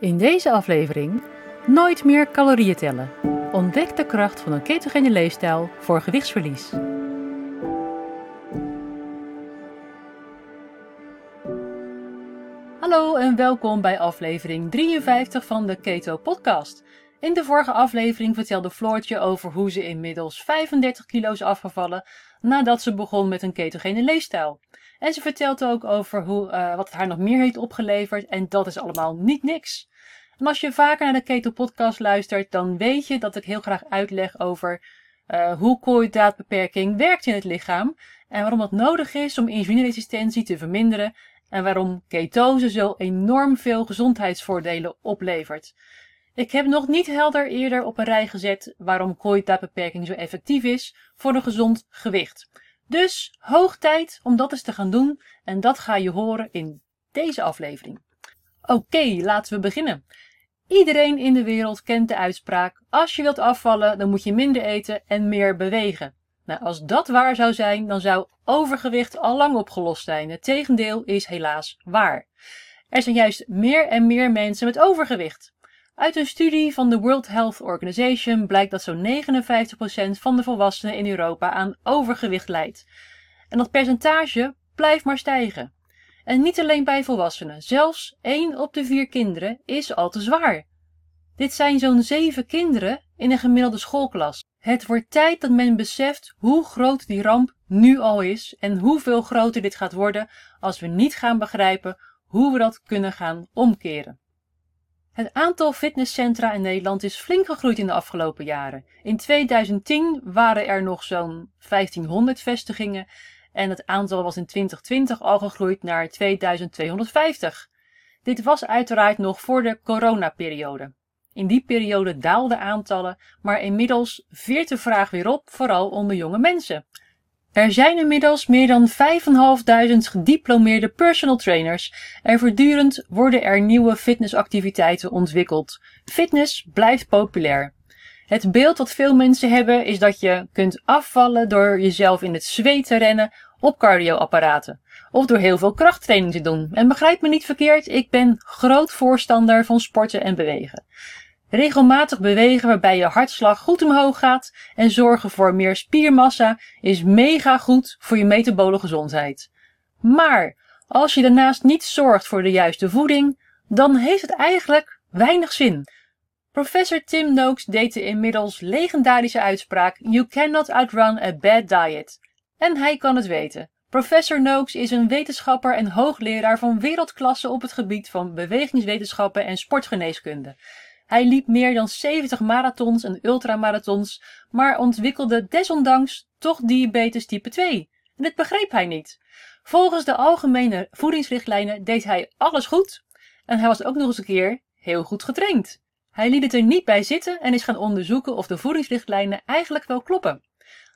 In deze aflevering nooit meer calorieën tellen. Ontdek de kracht van een ketogene leefstijl voor gewichtsverlies. Hallo en welkom bij aflevering 53 van de Keto Podcast. In de vorige aflevering vertelde Floortje over hoe ze inmiddels 35 kilo is afgevallen nadat ze begon met een ketogene leefstijl. En ze vertelt ook over hoe, uh, wat het haar nog meer heeft opgeleverd en dat is allemaal niet niks. En als je vaker naar de Keto Podcast luistert, dan weet je dat ik heel graag uitleg over uh, hoe koolhydraatbeperking werkt in het lichaam en waarom het nodig is om insulineresistentie te verminderen en waarom ketose zo enorm veel gezondheidsvoordelen oplevert. Ik heb nog niet helder eerder op een rij gezet waarom koolhydraatbeperking zo effectief is voor een gezond gewicht. Dus hoog tijd om dat eens te gaan doen en dat ga je horen in deze aflevering. Oké, laten we beginnen. Iedereen in de wereld kent de uitspraak: als je wilt afvallen, dan moet je minder eten en meer bewegen. Nou, als dat waar zou zijn, dan zou overgewicht al lang opgelost zijn. Het tegendeel is helaas waar. Er zijn juist meer en meer mensen met overgewicht. Uit een studie van de World Health Organization blijkt dat zo'n 59% van de volwassenen in Europa aan overgewicht lijdt. En dat percentage blijft maar stijgen. En niet alleen bij volwassenen, zelfs 1 op de 4 kinderen is al te zwaar. Dit zijn zo'n 7 kinderen in een gemiddelde schoolklas. Het wordt tijd dat men beseft hoe groot die ramp nu al is en hoeveel groter dit gaat worden als we niet gaan begrijpen hoe we dat kunnen gaan omkeren. Het aantal fitnesscentra in Nederland is flink gegroeid in de afgelopen jaren. In 2010 waren er nog zo'n 1500 vestigingen en het aantal was in 2020 al gegroeid naar 2250. Dit was uiteraard nog voor de coronaperiode. In die periode daalden aantallen, maar inmiddels veert de vraag weer op, vooral onder jonge mensen. Er zijn inmiddels meer dan 5.500 gediplomeerde personal trainers en voortdurend worden er nieuwe fitnessactiviteiten ontwikkeld. Fitness blijft populair. Het beeld dat veel mensen hebben is dat je kunt afvallen door jezelf in het zweet te rennen op cardioapparaten. Of door heel veel krachttraining te doen. En begrijp me niet verkeerd, ik ben groot voorstander van sporten en bewegen. Regelmatig bewegen waarbij je hartslag goed omhoog gaat en zorgen voor meer spiermassa is mega goed voor je metabole gezondheid. Maar als je daarnaast niet zorgt voor de juiste voeding, dan heeft het eigenlijk weinig zin. Professor Tim Noakes deed de inmiddels legendarische uitspraak You cannot outrun a bad diet. En hij kan het weten. Professor Noakes is een wetenschapper en hoogleraar van wereldklasse op het gebied van bewegingswetenschappen en sportgeneeskunde. Hij liep meer dan 70 marathons en ultramarathons, maar ontwikkelde desondanks toch diabetes type 2. En dit begreep hij niet. Volgens de algemene voedingsrichtlijnen deed hij alles goed en hij was ook nog eens een keer heel goed getraind. Hij liet het er niet bij zitten en is gaan onderzoeken of de voedingsrichtlijnen eigenlijk wel kloppen.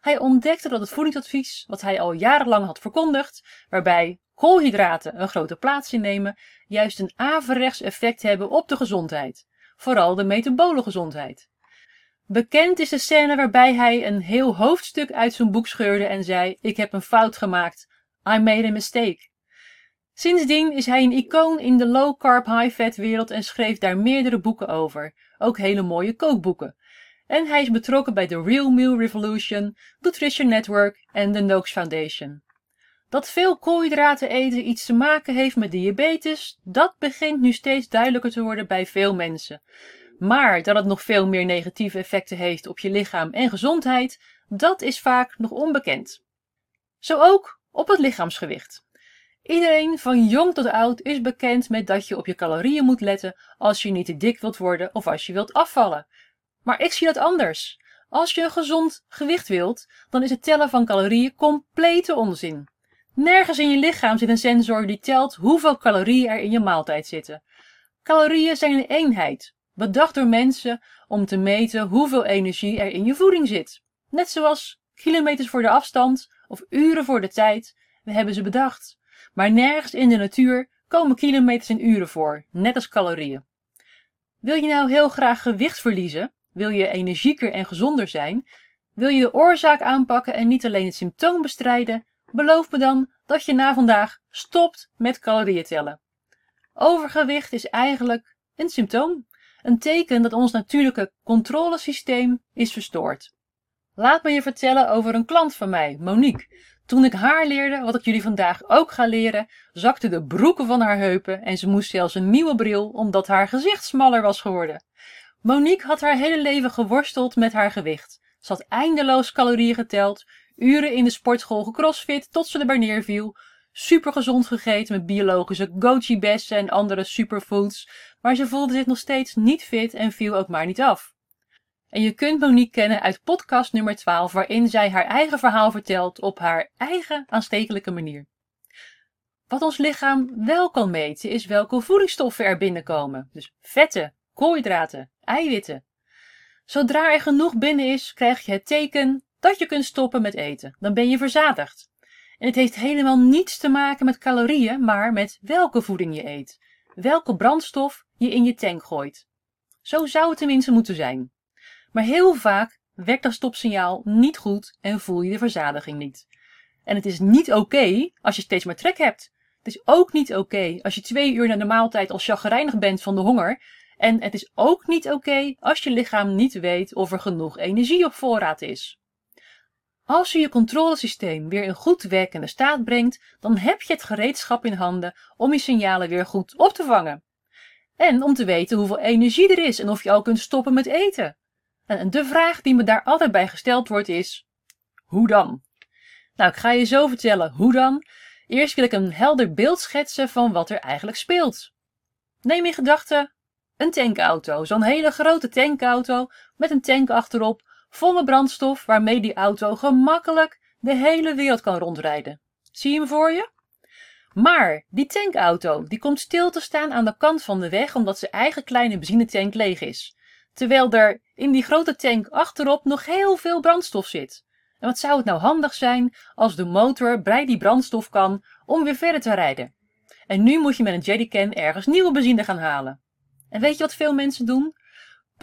Hij ontdekte dat het voedingsadvies, wat hij al jarenlang had verkondigd, waarbij koolhydraten een grote plaats innemen, juist een averechts effect hebben op de gezondheid vooral de metabole gezondheid. Bekend is de scène waarbij hij een heel hoofdstuk uit zijn boek scheurde en zei: Ik heb een fout gemaakt. I made a mistake. Sindsdien is hij een icoon in de low-carb, high-fat wereld en schreef daar meerdere boeken over, ook hele mooie kookboeken. En hij is betrokken bij de Real Meal Revolution, Nutrition Network en de Noakes Foundation. Dat veel koolhydraten eten iets te maken heeft met diabetes, dat begint nu steeds duidelijker te worden bij veel mensen. Maar dat het nog veel meer negatieve effecten heeft op je lichaam en gezondheid, dat is vaak nog onbekend. Zo ook op het lichaamsgewicht. Iedereen van jong tot oud is bekend met dat je op je calorieën moet letten als je niet te dik wilt worden of als je wilt afvallen. Maar ik zie dat anders. Als je een gezond gewicht wilt, dan is het tellen van calorieën complete onzin. Nergens in je lichaam zit een sensor die telt hoeveel calorieën er in je maaltijd zitten. Calorieën zijn een eenheid, bedacht door mensen om te meten hoeveel energie er in je voeding zit. Net zoals kilometers voor de afstand of uren voor de tijd, we hebben ze bedacht. Maar nergens in de natuur komen kilometers en uren voor, net als calorieën. Wil je nou heel graag gewicht verliezen? Wil je energieker en gezonder zijn? Wil je de oorzaak aanpakken en niet alleen het symptoom bestrijden, Beloof me dan dat je na vandaag stopt met calorieën tellen. Overgewicht is eigenlijk een symptoom. Een teken dat ons natuurlijke controlesysteem is verstoord. Laat me je vertellen over een klant van mij, Monique. Toen ik haar leerde, wat ik jullie vandaag ook ga leren, zakten de broeken van haar heupen en ze moest zelfs een nieuwe bril omdat haar gezicht smaller was geworden. Monique had haar hele leven geworsteld met haar gewicht. Ze had eindeloos calorieën geteld, uren in de sportschool gecrossfit tot ze erbij neerviel, super gezond gegeten met biologische goji-bessen en andere superfoods, maar ze voelde zich nog steeds niet fit en viel ook maar niet af. En je kunt Monique kennen uit podcast nummer 12, waarin zij haar eigen verhaal vertelt op haar eigen aanstekelijke manier. Wat ons lichaam wel kan meten, is welke voedingsstoffen er binnenkomen. Dus vetten, koolhydraten, eiwitten. Zodra er genoeg binnen is, krijg je het teken dat je kunt stoppen met eten. Dan ben je verzadigd. En het heeft helemaal niets te maken met calorieën, maar met welke voeding je eet. Welke brandstof je in je tank gooit. Zo zou het tenminste moeten zijn. Maar heel vaak werkt dat stopsignaal niet goed en voel je de verzadiging niet. En het is niet oké als je steeds maar trek hebt. Het is ook niet oké als je twee uur na de maaltijd al chagrijnig bent van de honger. En het is ook niet oké als je lichaam niet weet of er genoeg energie op voorraad is. Als je je controlesysteem weer in goed werkende staat brengt, dan heb je het gereedschap in handen om je signalen weer goed op te vangen. En om te weten hoeveel energie er is en of je al kunt stoppen met eten. En de vraag die me daar altijd bij gesteld wordt is: hoe dan? Nou, ik ga je zo vertellen hoe dan. Eerst wil ik een helder beeld schetsen van wat er eigenlijk speelt. Neem in gedachten een tankauto, zo'n hele grote tankauto met een tank achterop, vol met brandstof waarmee die auto gemakkelijk de hele wereld kan rondrijden. Zie je hem voor je? Maar die tankauto die komt stil te staan aan de kant van de weg omdat zijn eigen kleine benzinetank leeg is terwijl er in die grote tank achterop nog heel veel brandstof zit. En wat zou het nou handig zijn als de motor bij die brandstof kan om weer verder te rijden. En nu moet je met een jerrycan ergens nieuwe benzine gaan halen. En weet je wat veel mensen doen?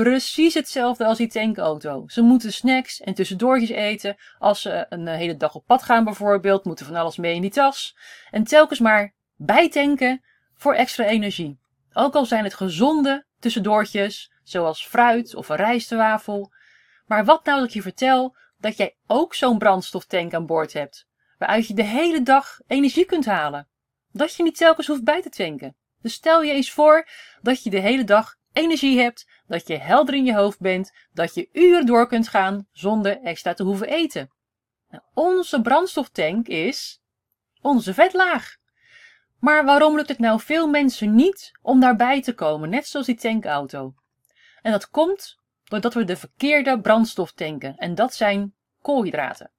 Precies hetzelfde als die tankauto. Ze moeten snacks en tussendoortjes eten. Als ze een hele dag op pad gaan bijvoorbeeld, moeten van alles mee in die tas. En telkens maar bijtanken voor extra energie. Ook al zijn het gezonde tussendoortjes, zoals fruit of een rijstwafel. Maar wat nou dat je vertel dat jij ook zo'n brandstoftank aan boord hebt, waaruit je de hele dag energie kunt halen. Dat je niet telkens hoeft bij te tanken. Dus stel je eens voor dat je de hele dag energie hebt, dat je helder in je hoofd bent, dat je uren door kunt gaan zonder extra te hoeven eten. Nou, onze brandstoftank is onze vetlaag. Maar waarom lukt het nou veel mensen niet om daarbij te komen, net zoals die tankauto? En dat komt doordat we de verkeerde brandstof tanken. En dat zijn koolhydraten.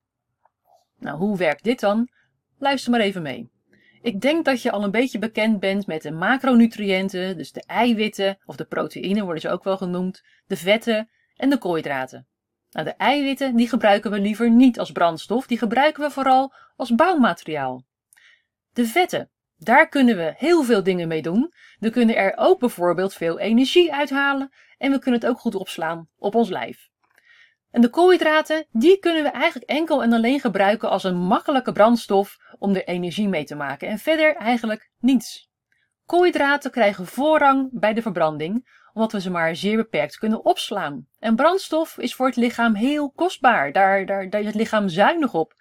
Nou, hoe werkt dit dan? Luister maar even mee. Ik denk dat je al een beetje bekend bent met de macronutriënten, dus de eiwitten of de proteïnen worden ze ook wel genoemd, de vetten en de koolhydraten. Nou, de eiwitten die gebruiken we liever niet als brandstof, die gebruiken we vooral als bouwmateriaal. De vetten, daar kunnen we heel veel dingen mee doen. We kunnen er ook bijvoorbeeld veel energie uithalen en we kunnen het ook goed opslaan op ons lijf. En de koolhydraten, die kunnen we eigenlijk enkel en alleen gebruiken als een makkelijke brandstof om er energie mee te maken en verder eigenlijk niets. Koolhydraten krijgen voorrang bij de verbranding, omdat we ze maar zeer beperkt kunnen opslaan. En brandstof is voor het lichaam heel kostbaar, daar, daar, daar is het lichaam zuinig op.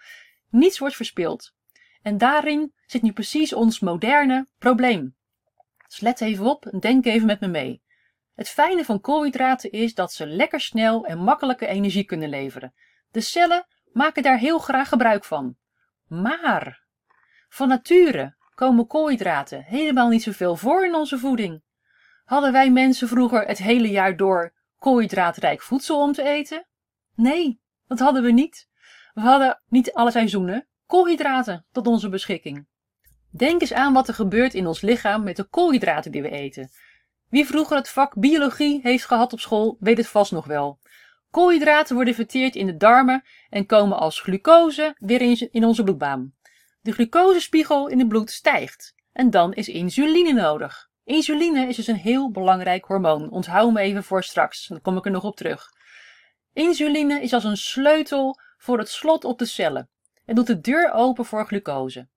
Niets wordt verspild. En daarin zit nu precies ons moderne probleem. Dus let even op en denk even met me mee. Het fijne van koolhydraten is dat ze lekker snel en makkelijke energie kunnen leveren. De cellen maken daar heel graag gebruik van. Maar van nature komen koolhydraten helemaal niet zoveel voor in onze voeding. Hadden wij mensen vroeger het hele jaar door koolhydraatrijk voedsel om te eten? Nee, dat hadden we niet. We hadden niet alle seizoenen koolhydraten tot onze beschikking. Denk eens aan wat er gebeurt in ons lichaam met de koolhydraten die we eten. Wie vroeger het vak biologie heeft gehad op school, weet het vast nog wel. Koolhydraten worden verteerd in de darmen en komen als glucose weer in onze bloedbaan. De glucosespiegel in het bloed stijgt en dan is insuline nodig. Insuline is dus een heel belangrijk hormoon. Onthoud me even voor straks, dan kom ik er nog op terug. Insuline is als een sleutel voor het slot op de cellen en doet de deur open voor glucose.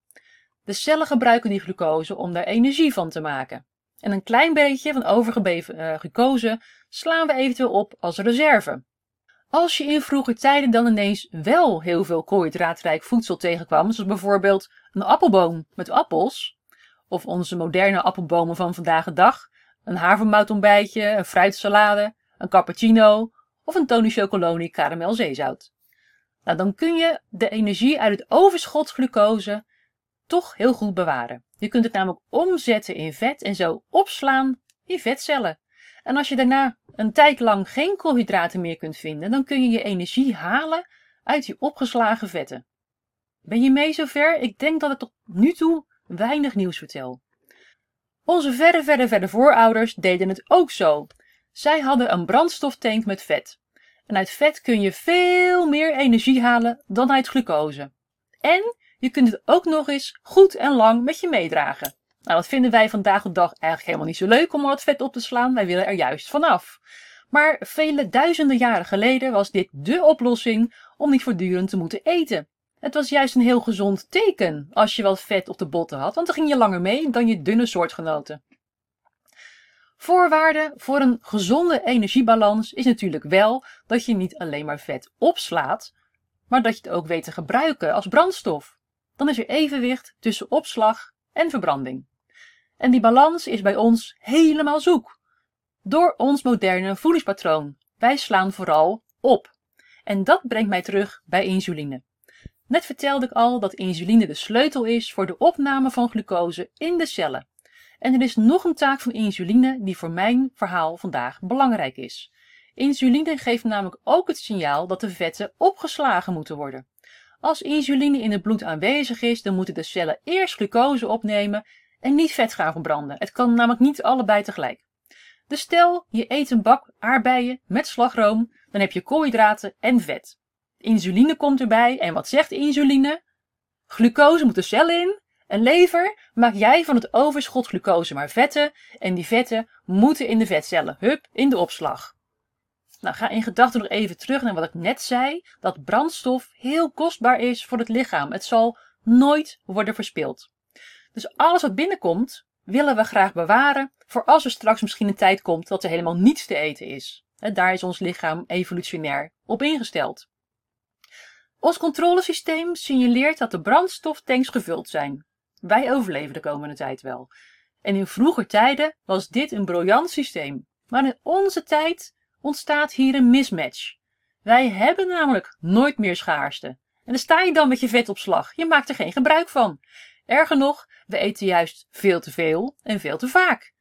De cellen gebruiken die glucose om daar energie van te maken. En een klein beetje van overgebleven uh, glucose slaan we eventueel op als reserve. Als je in vroege tijden dan ineens wel heel veel koolhydraatrijk voedsel tegenkwam, zoals bijvoorbeeld een appelboom met appels, of onze moderne appelbomen van vandaag de dag, een havermoutontbijtje, een fruitsalade, een cappuccino of een Tony Chocoloni karamel zeezout. Nou, dan kun je de energie uit het overschot glucose toch heel goed bewaren. Je kunt het namelijk omzetten in vet en zo opslaan in vetcellen. En als je daarna een tijd lang geen koolhydraten meer kunt vinden, dan kun je je energie halen uit die opgeslagen vetten. Ben je mee zover? Ik denk dat ik tot nu toe weinig nieuws vertel. Onze verre, verre, verre voorouders deden het ook zo. Zij hadden een brandstoftank met vet. En uit vet kun je veel meer energie halen dan uit glucose. En je kunt het ook nog eens goed en lang met je meedragen. Nou, dat vinden wij vandaag de dag eigenlijk helemaal niet zo leuk om al het vet op te slaan. Wij willen er juist vanaf. Maar vele duizenden jaren geleden was dit dé oplossing om niet voortdurend te moeten eten. Het was juist een heel gezond teken als je wat vet op de botten had, want dan ging je langer mee dan je dunne soortgenoten. Voorwaarde voor een gezonde energiebalans is natuurlijk wel dat je niet alleen maar vet opslaat, maar dat je het ook weet te gebruiken als brandstof. Dan is er evenwicht tussen opslag en verbranding. En die balans is bij ons helemaal zoek. Door ons moderne voedingspatroon. Wij slaan vooral op. En dat brengt mij terug bij insuline. Net vertelde ik al dat insuline de sleutel is voor de opname van glucose in de cellen. En er is nog een taak van insuline die voor mijn verhaal vandaag belangrijk is. Insuline geeft namelijk ook het signaal dat de vetten opgeslagen moeten worden. Als insuline in het bloed aanwezig is, dan moeten de cellen eerst glucose opnemen en niet vet gaan verbranden. Het kan namelijk niet allebei tegelijk. Dus stel, je eet een bak aardbeien met slagroom, dan heb je koolhydraten en vet. Insuline komt erbij en wat zegt insuline? Glucose moet de cel in en lever maak jij van het overschot glucose maar vetten en die vetten moeten in de vetcellen, hup, in de opslag. Nou, ga in gedachten nog even terug naar wat ik net zei, dat brandstof heel kostbaar is voor het lichaam. Het zal nooit worden verspild. Dus alles wat binnenkomt, willen we graag bewaren voor als er straks misschien een tijd komt dat er helemaal niets te eten is. Daar is ons lichaam evolutionair op ingesteld. Ons controlesysteem signaleert dat de brandstoftanks gevuld zijn. Wij overleven de komende tijd wel. En in vroeger tijden was dit een briljant systeem. Maar in onze tijd ontstaat hier een mismatch. Wij hebben namelijk nooit meer schaarste. En dan sta je dan met je vetopslag. Je maakt er geen gebruik van. Erger nog, we eten juist veel te veel en veel te vaak.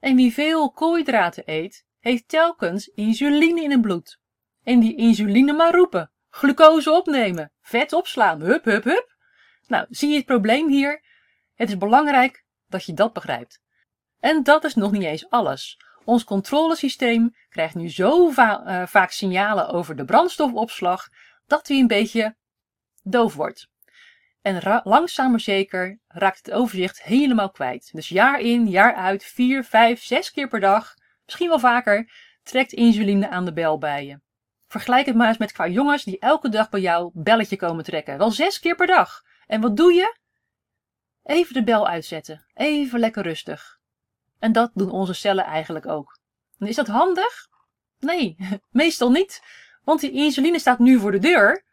En wie veel koolhydraten eet, heeft telkens insuline in het bloed. En die insuline maar roepen. Glucose opnemen. Vet opslaan. Hup, hup, hup. Nou, zie je het probleem hier? Het is belangrijk dat je dat begrijpt. En dat is nog niet eens alles. Ons controlesysteem krijgt nu zo eh, vaak signalen over de brandstofopslag dat hij een beetje doof wordt. En langzaam maar zeker raakt het overzicht helemaal kwijt. Dus jaar in, jaar uit, vier, vijf, zes keer per dag, misschien wel vaker, trekt insuline aan de bel bij je. Vergelijk het maar eens met qua jongens die elke dag bij jou belletje komen trekken. Wel zes keer per dag. En wat doe je? Even de bel uitzetten. Even lekker rustig. En dat doen onze cellen eigenlijk ook. En is dat handig? Nee, meestal niet. Want die insuline staat nu voor de deur.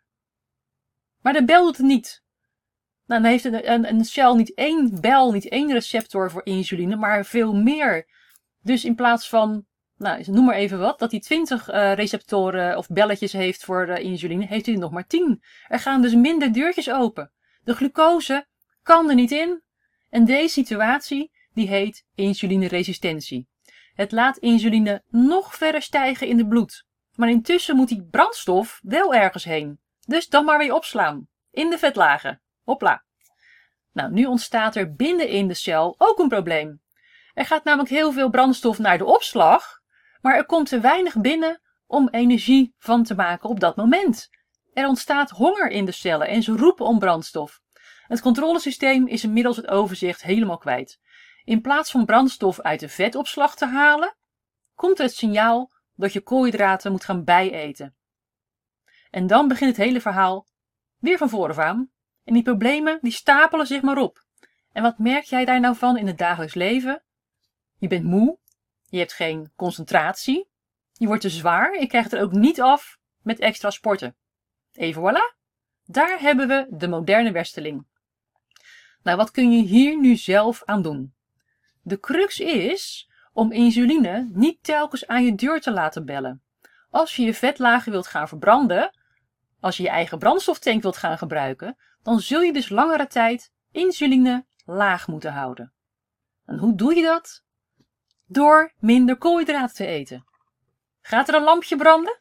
Maar de bel doet het niet. Nou, dan heeft een, een, cel niet één bel, niet één receptor voor insuline, maar veel meer. Dus in plaats van, nou, noem maar even wat, dat hij 20 uh, receptoren of belletjes heeft voor insuline, heeft hij nog maar 10. Er gaan dus minder deurtjes open. De glucose kan er niet in. En deze situatie, die heet insulineresistentie. Het laat insuline nog verder stijgen in het bloed. Maar intussen moet die brandstof wel ergens heen. Dus dan maar weer opslaan. In de vetlagen. Hopla. Nou, nu ontstaat er binnenin de cel ook een probleem. Er gaat namelijk heel veel brandstof naar de opslag, maar er komt te weinig binnen om energie van te maken op dat moment. Er ontstaat honger in de cellen en ze roepen om brandstof. Het controlesysteem is inmiddels het overzicht helemaal kwijt. In plaats van brandstof uit de vetopslag te halen, komt het signaal dat je koolhydraten moet gaan bijeten. En dan begint het hele verhaal weer van vooraf aan. En die problemen die stapelen zich maar op. En wat merk jij daar nou van in het dagelijks leven? Je bent moe, je hebt geen concentratie, je wordt te zwaar, je krijgt er ook niet af met extra sporten. Even voilà, daar hebben we de moderne wersteling. Nou, wat kun je hier nu zelf aan doen? De crux is om insuline niet telkens aan je deur te laten bellen. Als je je vetlagen wilt gaan verbranden, als je je eigen brandstoftank wilt gaan gebruiken, dan zul je dus langere tijd insuline laag moeten houden. En hoe doe je dat? Door minder koolhydraten te eten. Gaat er een lampje branden?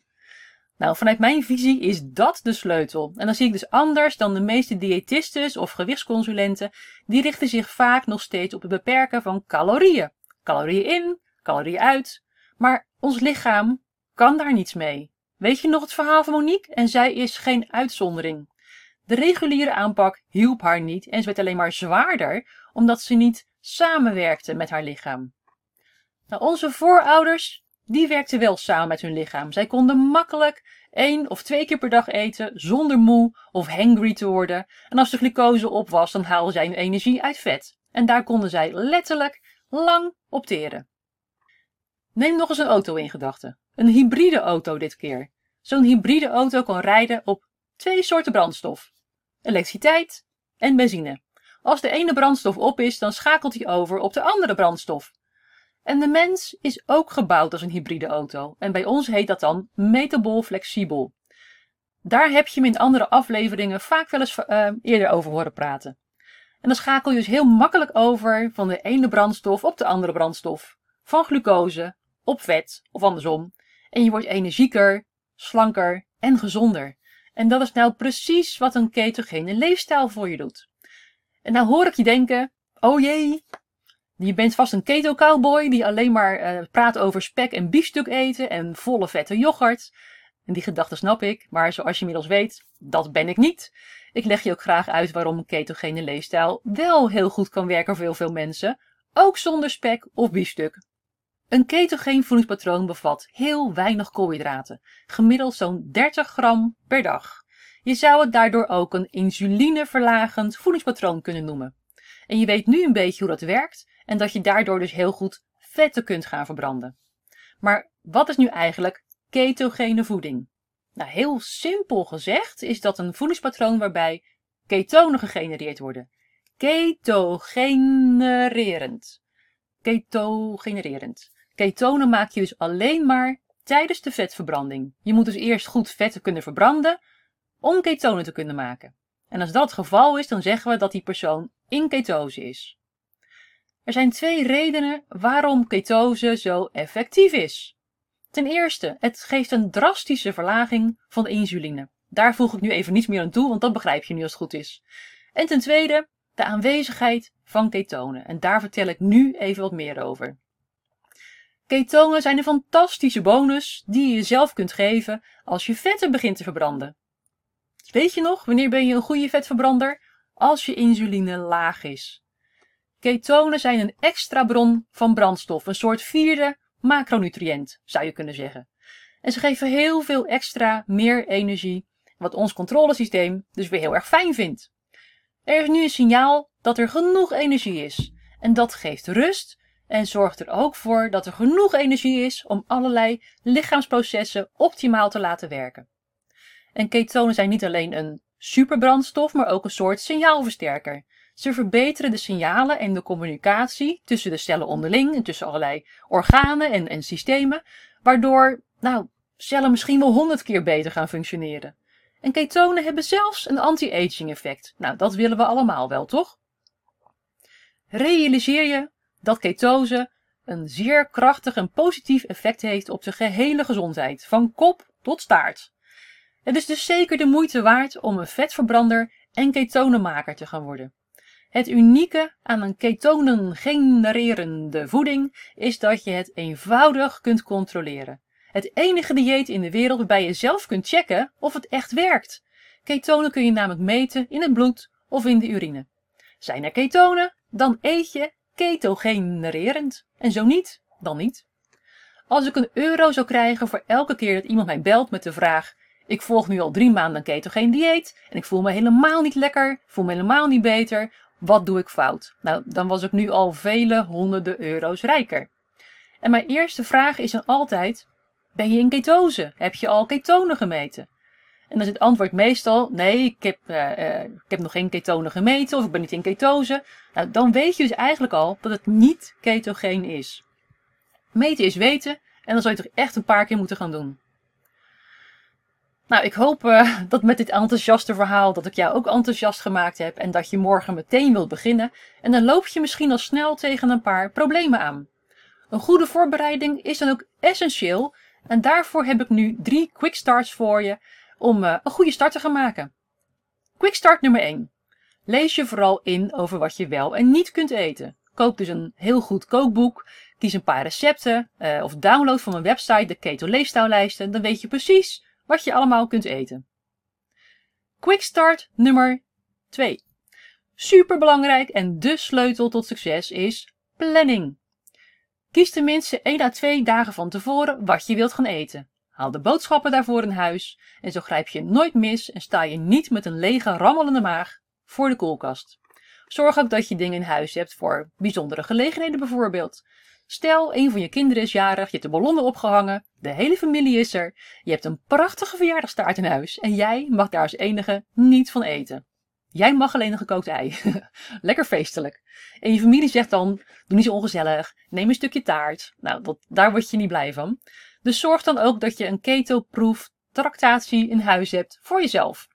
Nou, vanuit mijn visie is dat de sleutel. En dan zie ik dus anders dan de meeste diëtistes of gewichtsconsulenten. Die richten zich vaak nog steeds op het beperken van calorieën. Calorieën in, calorieën uit. Maar ons lichaam kan daar niets mee. Weet je nog het verhaal van Monique? En zij is geen uitzondering. De reguliere aanpak hielp haar niet en ze werd alleen maar zwaarder omdat ze niet samenwerkte met haar lichaam. Nou, onze voorouders, die werkten wel samen met hun lichaam. Zij konden makkelijk één of twee keer per dag eten zonder moe of hangry te worden. En als de glucose op was, dan haalden zij hun energie uit vet. En daar konden zij letterlijk lang op teren. Neem nog eens een auto in gedachten. Een hybride auto dit keer. Zo'n hybride auto kan rijden op twee soorten brandstof. Elektriciteit en benzine. Als de ene brandstof op is, dan schakelt hij over op de andere brandstof. En de mens is ook gebouwd als een hybride auto. En bij ons heet dat dan metabol flexibel. Daar heb je me in andere afleveringen vaak wel eens uh, eerder over horen praten. En dan schakel je dus heel makkelijk over van de ene brandstof op de andere brandstof. Van glucose op vet of andersom. En je wordt energieker, slanker en gezonder. En dat is nou precies wat een ketogene leefstijl voor je doet. En nou hoor ik je denken, oh jee, je bent vast een keto cowboy die alleen maar uh, praat over spek en biefstuk eten en volle vette yoghurt. En die gedachte snap ik, maar zoals je inmiddels weet, dat ben ik niet. Ik leg je ook graag uit waarom een ketogene leefstijl wel heel goed kan werken voor heel veel mensen, ook zonder spek of biefstuk. Een ketogeen voedingspatroon bevat heel weinig koolhydraten, gemiddeld zo'n 30 gram per dag. Je zou het daardoor ook een insulineverlagend voedingspatroon kunnen noemen. En je weet nu een beetje hoe dat werkt en dat je daardoor dus heel goed vetten kunt gaan verbranden. Maar wat is nu eigenlijk ketogene voeding? Nou, heel simpel gezegd is dat een voedingspatroon waarbij ketonen gegenereerd worden. Ketogenererend. Ketogenererend. Ketonen maak je dus alleen maar tijdens de vetverbranding. Je moet dus eerst goed vetten kunnen verbranden om ketonen te kunnen maken. En als dat het geval is, dan zeggen we dat die persoon in ketose is. Er zijn twee redenen waarom ketose zo effectief is. Ten eerste, het geeft een drastische verlaging van de insuline. Daar voeg ik nu even niets meer aan toe, want dat begrijp je nu als het goed is. En ten tweede, de aanwezigheid van ketonen. En daar vertel ik nu even wat meer over. Ketonen zijn een fantastische bonus die je jezelf kunt geven als je vetten begint te verbranden. Weet je nog, wanneer ben je een goede vetverbrander? Als je insuline laag is. Ketonen zijn een extra bron van brandstof, een soort vierde macronutriënt, zou je kunnen zeggen. En ze geven heel veel extra meer energie, wat ons controlesysteem dus weer heel erg fijn vindt. Er is nu een signaal dat er genoeg energie is. En dat geeft rust en zorgt er ook voor dat er genoeg energie is om allerlei lichaamsprocessen optimaal te laten werken. En ketonen zijn niet alleen een superbrandstof, maar ook een soort signaalversterker. Ze verbeteren de signalen en de communicatie tussen de cellen onderling en tussen allerlei organen en, en systemen, waardoor nou, cellen misschien wel honderd keer beter gaan functioneren. En ketonen hebben zelfs een anti-aging effect. Nou, dat willen we allemaal wel, toch? Realiseer je dat ketose een zeer krachtig en positief effect heeft op de gehele gezondheid, van kop tot staart. Het is dus zeker de moeite waard om een vetverbrander en ketonenmaker te gaan worden. Het unieke aan een ketonen genererende voeding is dat je het eenvoudig kunt controleren. Het enige dieet in de wereld waarbij je zelf kunt checken of het echt werkt. Ketonen kun je namelijk meten in het bloed of in de urine. Zijn er ketonen, dan eet je ketogenererend. En zo niet, dan niet. Als ik een euro zou krijgen voor elke keer dat iemand mij belt met de vraag: Ik volg nu al drie maanden een ketogeen dieet en ik voel me helemaal niet lekker, voel me helemaal niet beter. Wat doe ik fout? Nou, dan was ik nu al vele honderden euro's rijker. En mijn eerste vraag is dan altijd: ben je in ketose? Heb je al ketonen gemeten? En dan is het antwoord meestal: nee, ik heb, uh, ik heb nog geen ketonen gemeten of ik ben niet in ketose. Nou, dan weet je dus eigenlijk al dat het niet ketogeen is. Meten is weten en dan zou je toch echt een paar keer moeten gaan doen. Nou, ik hoop uh, dat met dit enthousiaste verhaal dat ik jou ook enthousiast gemaakt heb en dat je morgen meteen wilt beginnen. En dan loop je misschien al snel tegen een paar problemen aan. Een goede voorbereiding is dan ook essentieel en daarvoor heb ik nu drie quick starts voor je om uh, een goede start te gaan maken. Quick start nummer 1. Lees je vooral in over wat je wel en niet kunt eten. Koop dus een heel goed kookboek. Kies een paar recepten uh, of download van mijn website de Keto Leefstijllijsten. Dan weet je precies wat je allemaal kunt eten. Quick start nummer 2. Super belangrijk en de sleutel tot succes is planning. Kies tenminste 1 à 2 dagen van tevoren wat je wilt gaan eten. Haal de boodschappen daarvoor in huis en zo grijp je nooit mis en sta je niet met een lege rammelende maag voor de koelkast. Zorg ook dat je dingen in huis hebt voor bijzondere gelegenheden bijvoorbeeld. Stel, een van je kinderen is jarig, je hebt de ballonnen opgehangen, de hele familie is er, je hebt een prachtige verjaardagstaart in huis en jij mag daar als enige niet van eten. Jij mag alleen een gekookt ei. Lekker feestelijk. En je familie zegt dan, doe niet zo ongezellig, neem een stukje taart. Nou, dat, daar word je niet blij van. Dus zorg dan ook dat je een keto-proof tractatie in huis hebt voor jezelf.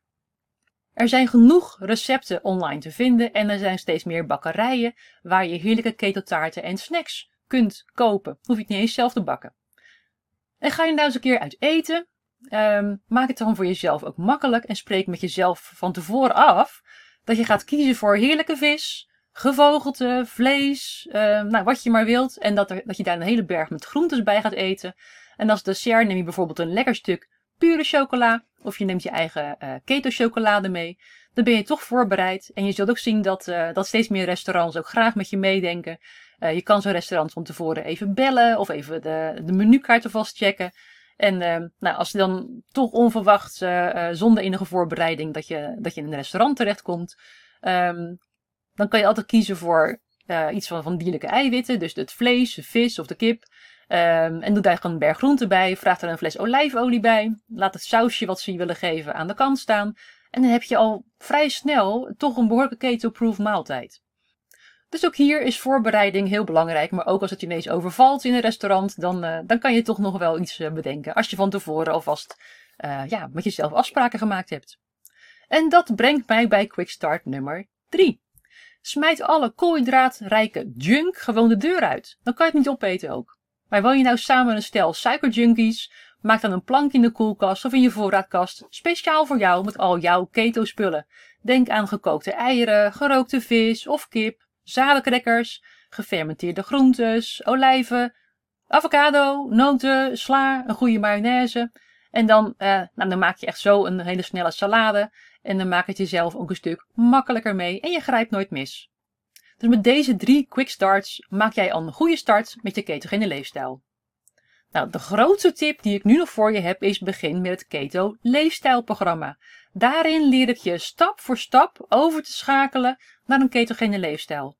Er zijn genoeg recepten online te vinden en er zijn steeds meer bakkerijen waar je heerlijke keto-taarten en snacks kunt kopen. Hoef je het niet eens zelf te bakken. En ga je nou eens een keer uit eten, um, maak het dan voor jezelf ook makkelijk en spreek met jezelf van tevoren af dat je gaat kiezen voor heerlijke vis, gevogelte, vlees, um, nou, wat je maar wilt. En dat, er, dat je daar een hele berg met groentes bij gaat eten. En als dessert neem je bijvoorbeeld een lekker stuk pure chocola. Of je neemt je eigen uh, keto chocolade mee. Dan ben je toch voorbereid. En je zult ook zien dat, uh, dat steeds meer restaurants ook graag met je meedenken. Uh, je kan zo'n restaurant van tevoren even bellen of even de, de menukaart. En nou, als je dan toch onverwacht, zonder enige voorbereiding, dat je, dat je in een restaurant terechtkomt, um, dan kan je altijd kiezen voor iets van, van dierlijke eiwitten. Dus het vlees, de vis of de kip. Um, en doe daar gewoon een berg groente bij. Vraag er een fles olijfolie bij. Laat het sausje wat ze je willen geven aan de kant staan. En dan heb je al vrij snel toch een behoorlijke keto-proof maaltijd. Dus ook hier is voorbereiding heel belangrijk. Maar ook als het ineens overvalt in een restaurant, dan, uh, dan kan je toch nog wel iets uh, bedenken. Als je van tevoren alvast uh, ja, met jezelf afspraken gemaakt hebt. En dat brengt mij bij Quick Start nummer 3. Smijt alle koolhydraatrijke junk gewoon de deur uit. Dan kan je het niet opeten ook. Maar woon je nou samen een stel suikerjunkies? Maak dan een plank in de koelkast of in je voorraadkast, speciaal voor jou met al jouw keto-spullen. Denk aan gekookte eieren, gerookte vis of kip, zadencrackers, gefermenteerde groentes, olijven, avocado, noten, sla, een goede mayonaise. En dan, eh, nou, dan maak je echt zo een hele snelle salade. En dan maak het jezelf ook een stuk makkelijker mee en je grijpt nooit mis. Dus met deze drie quick starts maak jij al een goede start met je ketogene leefstijl. Nou, de grootste tip die ik nu nog voor je heb is begin met het Keto Leefstijlprogramma. Daarin leer ik je stap voor stap over te schakelen naar een ketogene leefstijl.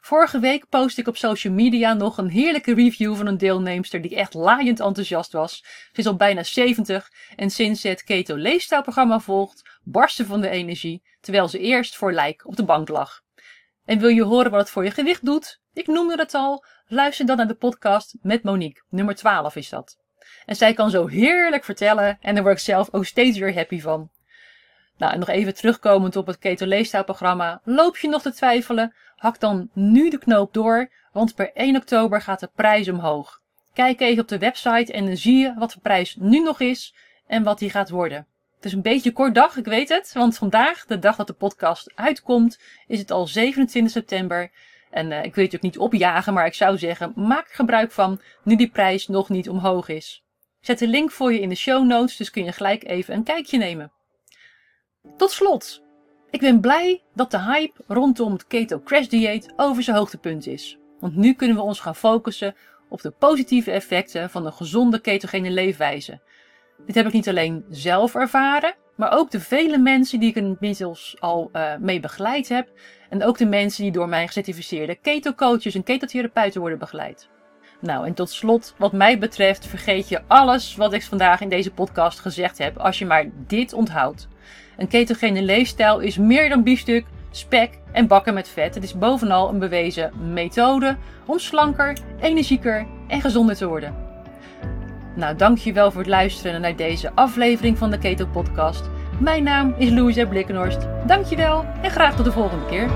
Vorige week post ik op social media nog een heerlijke review van een deelnemster die echt laaiend enthousiast was. Ze is al bijna 70 en sinds ze het Keto Leefstijlprogramma volgt, barst ze van de energie, terwijl ze eerst voor lijk op de bank lag. En wil je horen wat het voor je gewicht doet? Ik noemde het al. Luister dan naar de podcast met Monique. Nummer 12 is dat. En zij kan zo heerlijk vertellen en daar word ik zelf ook steeds weer happy van. Nou, en nog even terugkomend op het Keto Leefstijlprogramma. Loop je nog te twijfelen? Hak dan nu de knoop door, want per 1 oktober gaat de prijs omhoog. Kijk even op de website en dan zie je wat de prijs nu nog is en wat die gaat worden. Het is een beetje kort dag, ik weet het. Want vandaag, de dag dat de podcast uitkomt, is het al 27 september. En uh, ik wil je ook niet opjagen, maar ik zou zeggen, maak er gebruik van nu die prijs nog niet omhoog is. Zet de link voor je in de show notes, dus kun je gelijk even een kijkje nemen. Tot slot, ik ben blij dat de hype rondom het Keto Crash Dieet over zijn hoogtepunt is. Want nu kunnen we ons gaan focussen op de positieve effecten van een gezonde ketogene leefwijze. Dit heb ik niet alleen zelf ervaren, maar ook de vele mensen die ik inmiddels al uh, mee begeleid heb. En ook de mensen die door mijn gecertificeerde keto-coaches en ketotherapeuten worden begeleid. Nou, en tot slot, wat mij betreft, vergeet je alles wat ik vandaag in deze podcast gezegd heb, als je maar dit onthoudt. Een ketogene leefstijl is meer dan biefstuk, spek en bakken met vet. Het is bovenal een bewezen methode om slanker, energieker en gezonder te worden. Nou, dankjewel voor het luisteren naar deze aflevering van de Keto Podcast. Mijn naam is Louise Blikkenhorst. Dankjewel en graag tot de volgende keer.